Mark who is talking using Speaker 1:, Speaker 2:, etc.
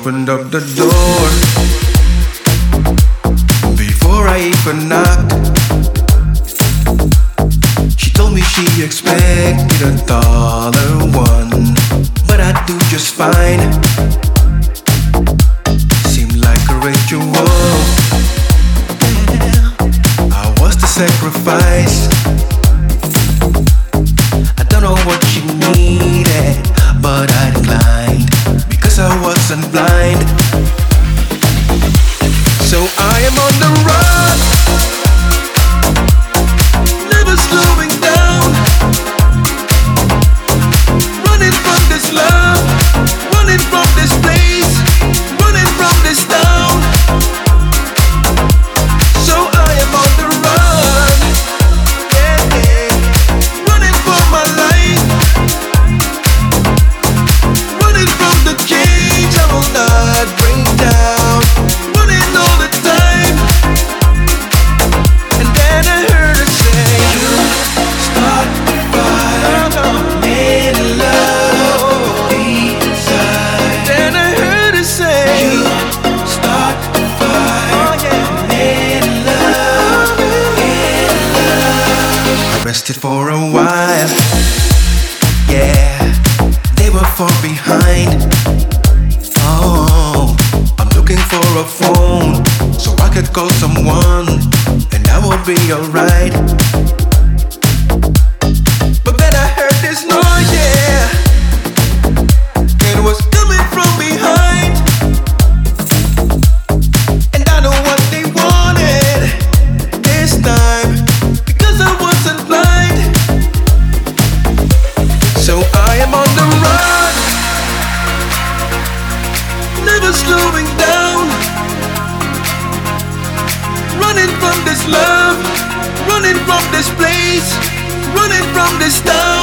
Speaker 1: opened up the door before I even knocked. She told me she expected a dollar one, but I do just fine. Seemed like a ritual. I was the sacrifice. Rested for a while, yeah. They were far behind. Oh, I'm looking for a phone so I could call someone and I will be alright. Slowing down. Running from this love, running from this place, running from this town.